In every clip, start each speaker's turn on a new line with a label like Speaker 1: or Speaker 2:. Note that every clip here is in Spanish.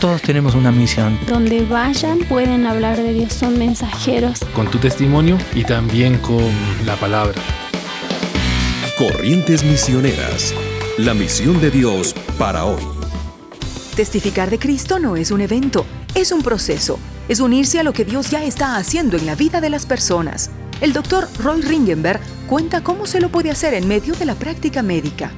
Speaker 1: Todos tenemos una misión.
Speaker 2: Donde vayan pueden hablar de Dios, son mensajeros.
Speaker 3: Con tu testimonio y también con la palabra.
Speaker 4: Corrientes Misioneras. La misión de Dios para hoy.
Speaker 5: Testificar de Cristo no es un evento, es un proceso. Es unirse a lo que Dios ya está haciendo en la vida de las personas. El doctor Roy Ringenberg cuenta cómo se lo puede hacer en medio de la práctica médica.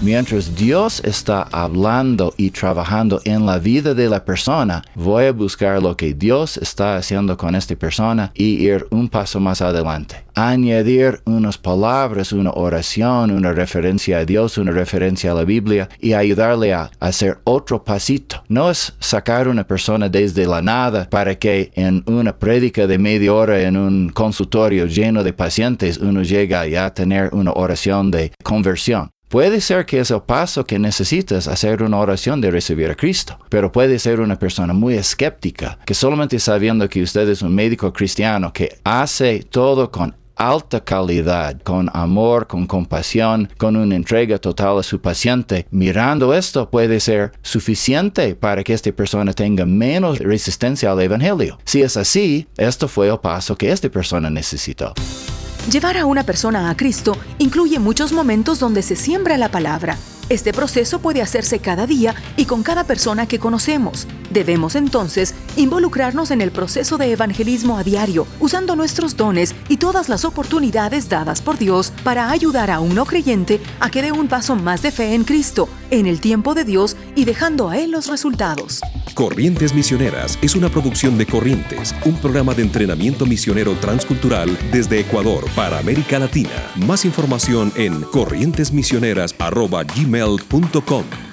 Speaker 6: Mientras Dios está hablando y trabajando en la vida de la persona, voy a buscar lo que Dios está haciendo con esta persona y ir un paso más adelante. Añadir unas palabras, una oración, una referencia a Dios, una referencia a la Biblia y ayudarle a hacer otro pasito. No es sacar una persona desde la nada para que en una prédica de media hora en un consultorio lleno de pacientes uno llegue a tener una oración de conversión. Puede ser que es el paso que necesitas hacer una oración de recibir a Cristo, pero puede ser una persona muy escéptica, que solamente sabiendo que usted es un médico cristiano que hace todo con alta calidad, con amor, con compasión, con una entrega total a su paciente. Mirando esto puede ser suficiente para que esta persona tenga menos resistencia al Evangelio. Si es así, esto fue el paso que esta persona necesitó.
Speaker 5: Llevar a una persona a Cristo incluye muchos momentos donde se siembra la palabra. Este proceso puede hacerse cada día y con cada persona que conocemos. Debemos entonces involucrarnos en el proceso de evangelismo a diario, usando nuestros dones y todas las oportunidades dadas por Dios para ayudar a un no creyente a que dé un paso más de fe en Cristo, en el tiempo de Dios y dejando a Él los resultados.
Speaker 4: Corrientes Misioneras es una producción de Corrientes, un programa de entrenamiento misionero transcultural desde Ecuador para América Latina. Más información en corrientesmisioneras.gmail.com